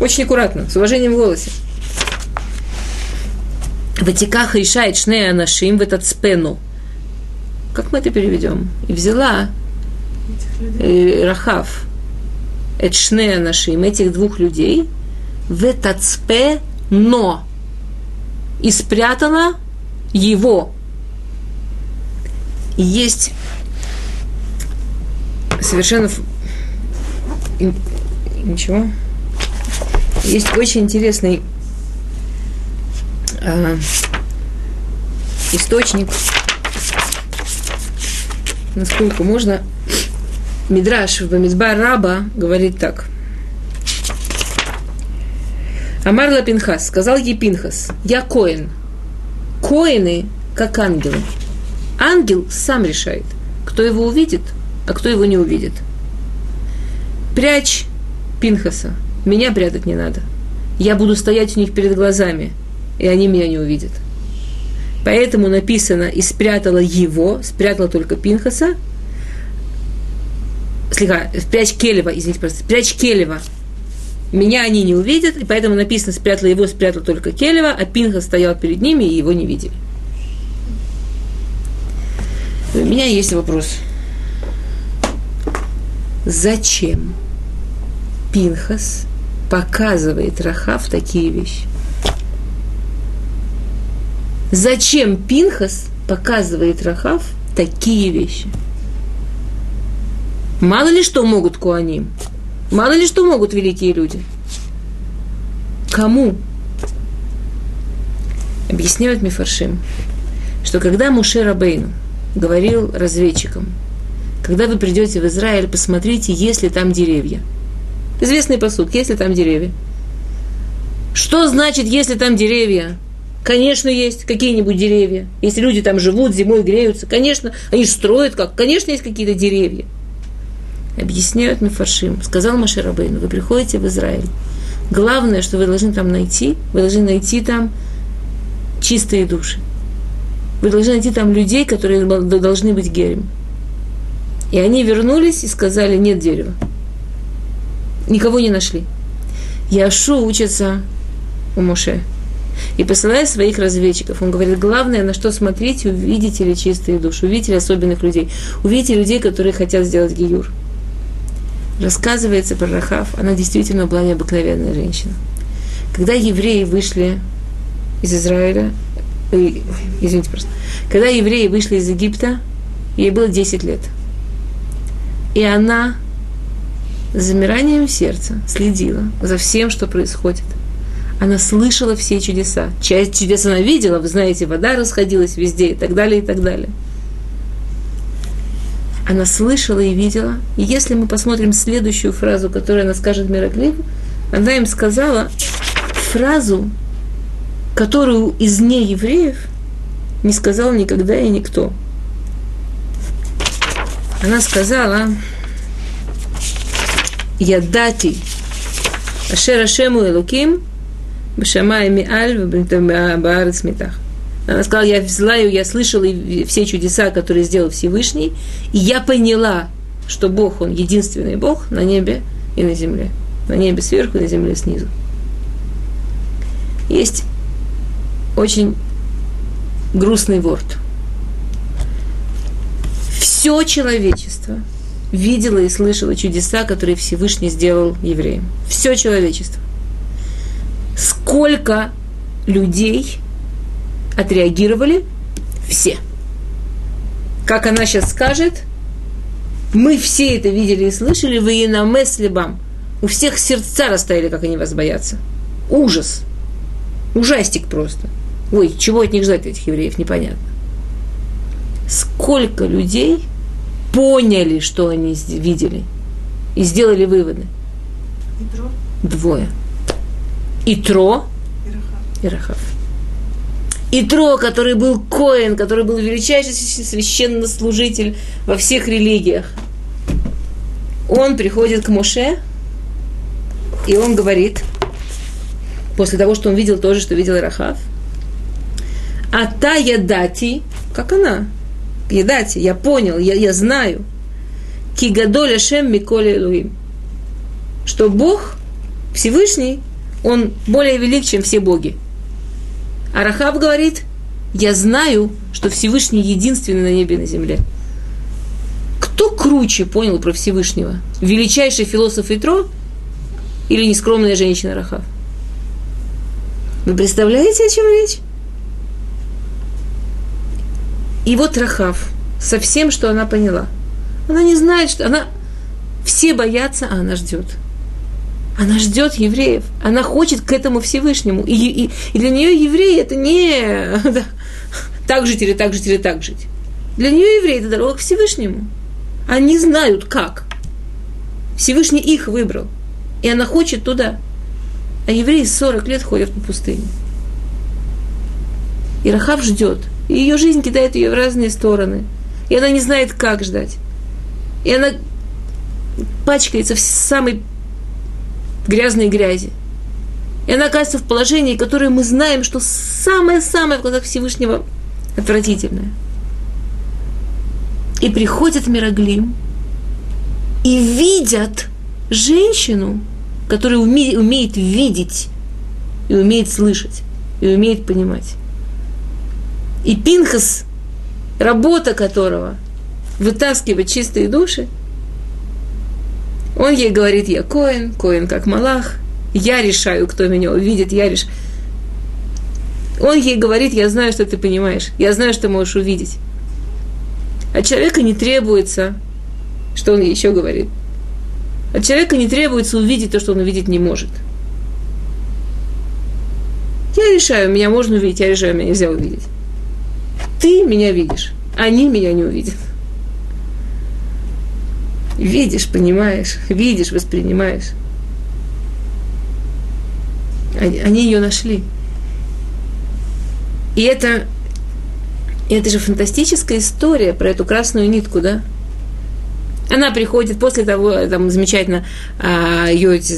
очень аккуратно, с уважением в голосе. Ватиках решает шнея нашим в этот спену. Как мы это переведем? И взяла э, Рахав эт шнея нашим, этих двух людей, в этот спено и спрятала его. Есть совершенно ничего. Есть очень интересный а, источник, насколько можно. Мидраш в Бамидбар Раба говорит так. Амарла Пинхас, сказал ей Пинхас, я коин. Коины, как ангелы. Ангел сам решает, кто его увидит, а кто его не увидит. Прячь Пинхаса, меня прятать не надо. Я буду стоять у них перед глазами, и они меня не увидят. Поэтому написано «и спрятала его», спрятала только Пинхаса, слегка, спрячь Келева, извините, просто, спрячь Келева. Меня они не увидят, и поэтому написано спрятала его, спрятала только Келева, а Пинхас стоял перед ними, и его не видели. У меня есть вопрос. Зачем Пинхас показывает Рахав такие вещи? Зачем Пинхас показывает Рахав такие вещи? Мало ли что могут Куаним. Мало ли что могут великие люди. Кому? Объясняют Мифаршим, что когда Муше Рабейну говорил разведчикам, когда вы придете в Израиль, посмотрите, есть ли там деревья. Известный посуд, есть ли там деревья. Что значит, если там деревья? Конечно, есть какие-нибудь деревья. Если люди там живут, зимой греются, конечно, они строят как. Конечно, есть какие-то деревья. Объясняют Мифаршим. Сказал Маширабейну, вы приходите в Израиль. Главное, что вы должны там найти, вы должны найти там чистые души. Вы должны найти там людей, которые должны быть герем. И они вернулись и сказали, нет дерева. Никого не нашли. Яшу учится у Моше. И посылая своих разведчиков, он говорит, главное, на что смотреть, увидите ли чистые души, увидите ли особенных людей, увидите людей, которые хотят сделать гиюр. Рассказывается про Рахав, она действительно была необыкновенная женщина. Когда евреи вышли из Израиля, э, извините просто, когда евреи вышли из Египта, ей было 10 лет. И она с замиранием сердца следила за всем, что происходит. Она слышала все чудеса. Часть чудес она видела, вы знаете, вода расходилась везде и так далее, и так далее. Она слышала и видела. И если мы посмотрим следующую фразу, которую она скажет Мираклив, она им сказала фразу, которую из неевреев не сказал никогда и никто. Она сказала, Ядати, Ашер Ашему Элуким, Башамай Миаль, Баарец Митах. Она сказала, я ее, я слышала все чудеса, которые сделал Всевышний, и я поняла, что Бог, Он единственный Бог на небе и на земле. На небе сверху и на земле снизу. Есть очень грустный ворд. Все человечество видело и слышало чудеса, которые Всевышний сделал евреям. Все человечество. Сколько людей отреагировали? Все. Как она сейчас скажет, мы все это видели и слышали, вы и на мыслибам. У всех сердца растаяли, как они вас боятся. Ужас. Ужастик просто. Ой, чего от них ждать, этих евреев, непонятно. Сколько людей поняли, что они видели, и сделали выводы? Двое. Итро и Рахав. Итро, который был Коин, который был величайший священнослужитель во всех религиях, он приходит к Моше, и он говорит, после того, что он видел то же, что видел Рахав, а та ядати, как она, ядати, я понял, я, я знаю, кигадоля шем миколи луим, что Бог Всевышний, он более велик, чем все боги. А Рахаб говорит, я знаю, что Всевышний единственный на небе и на земле. Кто круче понял про Всевышнего? Величайший философ Итро или нескромная женщина Рахав? Вы представляете, о чем речь? И вот Рахав со всем, что она поняла. Она не знает, что она... Все боятся, а она ждет. Она ждет евреев. Она хочет к этому Всевышнему. И, и, и для нее евреи это не да, так жить или так жить или так жить. Для нее евреи это дорога к Всевышнему. Они знают как. Всевышний их выбрал. И она хочет туда. А евреи 40 лет ходят по пустыне. И Рахав ждет. Ее жизнь кидает ее в разные стороны. И она не знает, как ждать. И она пачкается в самой грязной грязи. И она оказывается в положении, которое мы знаем, что самое-самое в глазах Всевышнего отвратительное. И приходит Мироглим, и видят женщину, которая уме, умеет видеть, и умеет слышать, и умеет понимать. И Пинхас, работа которого вытаскивать чистые души, он ей говорит, я Коин, Коин как Малах, я решаю, кто меня увидит, я решаю. Он ей говорит, я знаю, что ты понимаешь, я знаю, что можешь увидеть. От человека не требуется, что он еще говорит. От человека не требуется увидеть то, что он увидеть не может. Я решаю, меня можно увидеть, я решаю, меня нельзя увидеть. Ты меня видишь, они меня не увидят. Видишь, понимаешь, видишь, воспринимаешь. Они, они ее нашли. И это, это же фантастическая история про эту красную нитку, да? Она приходит после того, там замечательно, а, ее эти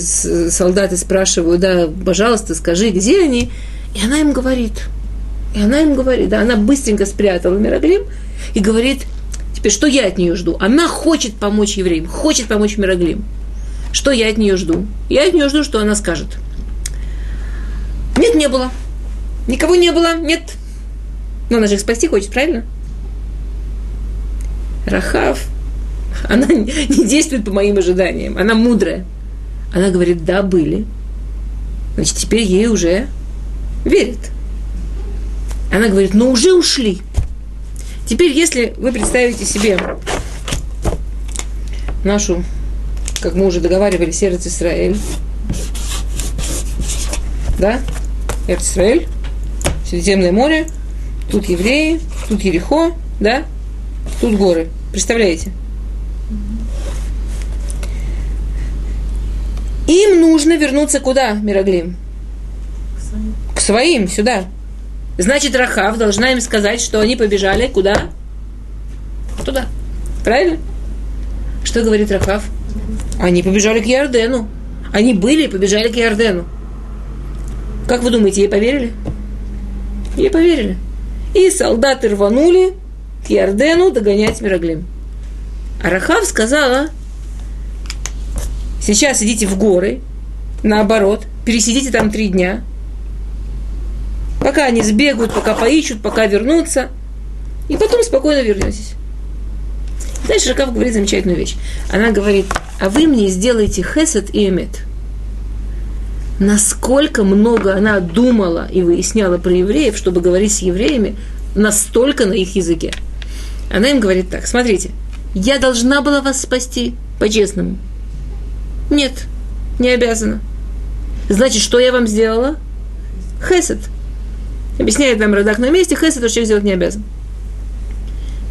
солдаты спрашивают, да, пожалуйста, скажи, где они? И она им говорит, и она им говорит, да, она быстренько спрятала Мироглим и говорит, теперь что я от нее жду? Она хочет помочь евреям, хочет помочь Мироглим. Что я от нее жду? Я от нее жду, что она скажет. Нет, не было. Никого не было, нет. Но она же их спасти хочет, правильно? Рахав, она не действует по моим ожиданиям. Она мудрая. Она говорит, да, были. Значит, теперь ей уже верят. Она говорит, ну уже ушли. Теперь, если вы представите себе нашу, как мы уже договаривались, Эрц Израиль, да, Эрц Израиль, Средиземное море, тут евреи, тут Ерехо, да, тут горы. Представляете? Им нужно вернуться куда, Мироглим? К своим. К своим, сюда. Значит, Рахав должна им сказать, что они побежали куда? Туда. Правильно? Что говорит Рахав? Они побежали к Ярдену. Они были и побежали к Ярдену. Как вы думаете, ей поверили? Ей поверили. И солдаты рванули к Ярдену догонять Мироглим. А Рахав сказала, Сейчас идите в горы, наоборот, пересидите там три дня, пока они сбегают, пока поищут, пока вернутся, и потом спокойно вернетесь. Дальше Ракав говорит замечательную вещь. Она говорит, а вы мне сделаете хесед и эмет. Насколько много она думала и выясняла про евреев, чтобы говорить с евреями, настолько на их языке. Она им говорит так, смотрите, я должна была вас спасти, по-честному. Нет, не обязана. Значит, что я вам сделала? Хесед. Объясняет нам Радак на месте, хесед человек сделать не обязан.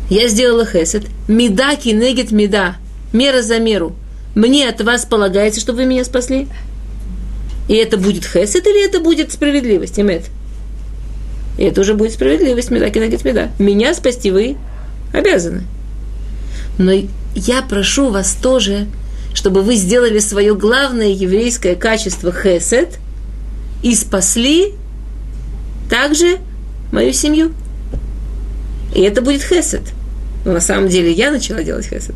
Я сделала хесед. Меда кинегет меда. Мера за меру. Мне от вас полагается, чтобы вы меня спасли? И это будет хесед или это будет справедливость, Эмет? И это уже будет справедливость, медаки на меда. Меня спасти вы обязаны. Но я прошу вас тоже, чтобы вы сделали свое главное еврейское качество хесед и спасли также мою семью. И это будет хесед. Но на самом деле я начала делать хесед.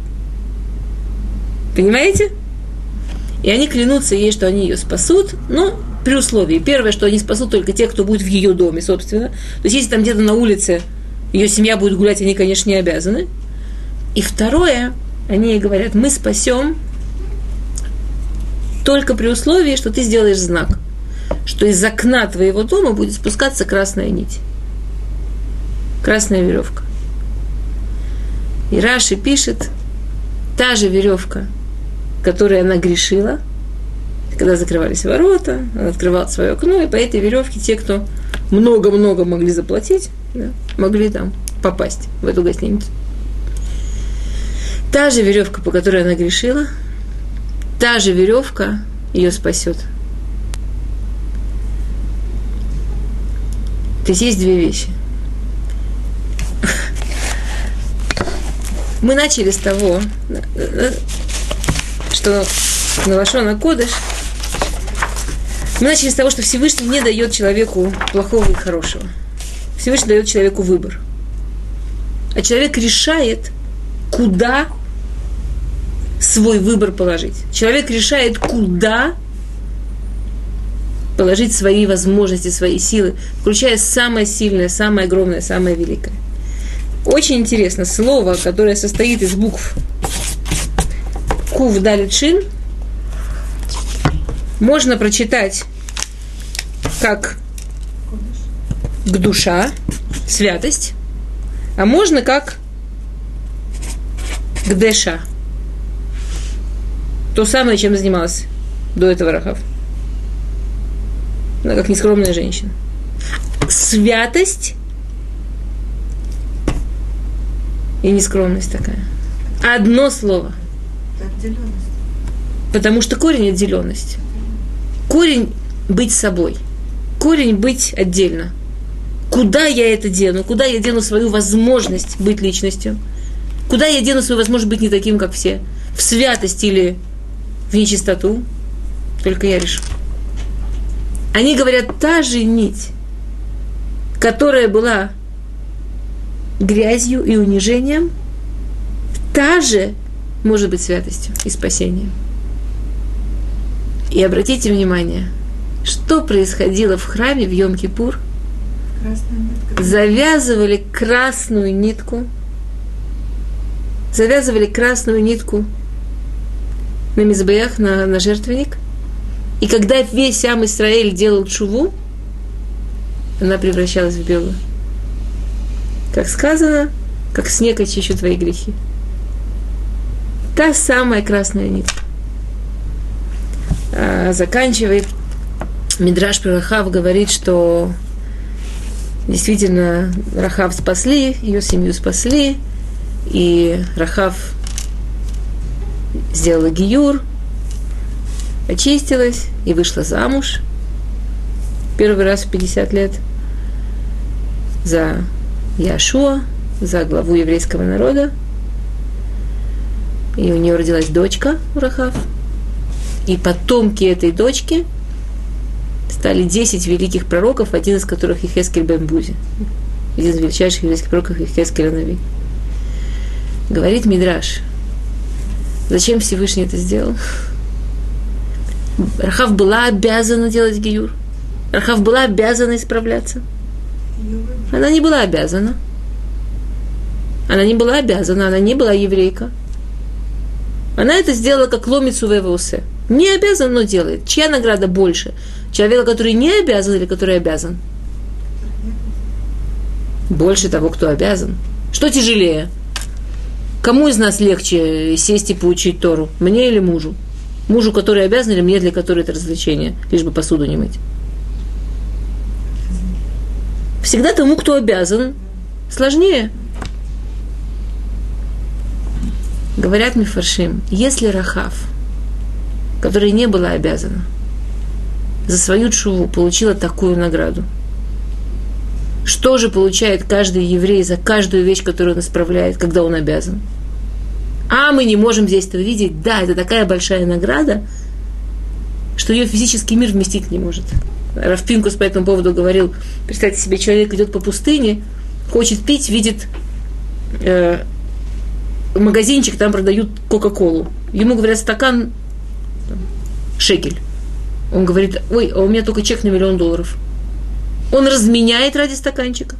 Понимаете? И они клянутся ей, что они ее спасут, но при условии. Первое, что они спасут только те, кто будет в ее доме, собственно. То есть, если там где-то на улице ее семья будет гулять, они, конечно, не обязаны. И второе, они ей говорят, мы спасем только при условии, что ты сделаешь знак, что из окна твоего дома будет спускаться красная нить, красная веревка. И Раши пишет, та же веревка, которой она грешила, когда закрывались ворота, она открывала свое окно, и по этой веревке те, кто много-много могли заплатить, да, могли там попасть в эту гостиницу. Та же веревка, по которой она грешила, та же веревка ее спасет. То есть есть две вещи. Мы начали с того, что на Лашона Кодыш мы начали с того, что Всевышний не дает человеку плохого и хорошего. Всевышний дает человеку выбор. А человек решает, куда свой выбор положить. Человек решает, куда положить свои возможности, свои силы, включая самое сильное, самое огромное, самое великое. Очень интересно, слово, которое состоит из букв Кув Далит можно прочитать как к душа, святость, а можно как к деша. То самое, чем занималась до этого Рахав. Она как нескромная женщина. Святость и нескромность такая. Одно слово. Потому что корень отделенность. Корень быть собой. Корень быть отдельно. Куда я это дену? Куда я дену свою возможность быть личностью? Куда я дену свою возможность быть не таким, как все? В святость или в нечистоту? Только я решу. Они говорят, та же нить, которая была грязью и унижением, та же может быть святостью и спасением. И обратите внимание, что происходило в храме в Йом-Кипур? Завязывали красную нитку, завязывали красную нитку на мизбеях, на, на жертвенник. И когда весь сам Израиль делал чуву, она превращалась в белую. Как сказано, как снег очищу твои грехи. Та самая красная нитка. А, заканчивает Мидраш про Рахав говорит, что действительно Рахав спасли, ее семью спасли, и Рахав сделала гиюр, очистилась и вышла замуж первый раз в 50 лет за Яшуа, за главу еврейского народа. И у нее родилась дочка Рахав. И потомки этой дочки стали 10 великих пророков, один из которых Ихескель Бембузи. Один из величайших еврейских пророков Ихескель Нави. Говорит Мидраш, зачем Всевышний это сделал? Рахав была обязана делать гиюр. Рахав была обязана исправляться. Она не была обязана. Она не была обязана, она не была еврейка. Она это сделала как ломицу в Не обязан, но делает. Чья награда больше? Человека, который не обязан или который обязан? Больше того, кто обязан. Что тяжелее? Кому из нас легче сесть и поучить Тору? Мне или мужу? Мужу, который обязан, или мне, для которого это развлечение, лишь бы посуду не мыть? Всегда тому, кто обязан, сложнее. Говорят Мифаршим, если Рахав, которая не была обязана, за свою чуву получила такую награду, Что же получает каждый еврей за каждую вещь, которую он исправляет, когда он обязан? А мы не можем здесь этого видеть. Да, это такая большая награда, что ее физический мир вместить не может. Рафпинкус по этому поводу говорил, представьте себе, человек идет по пустыне, хочет пить, видит э, магазинчик, там продают Кока-Колу. Ему говорят, стакан там, шекель. Он говорит, ой, а у меня только чек на миллион долларов. Он разменяет ради стаканчика.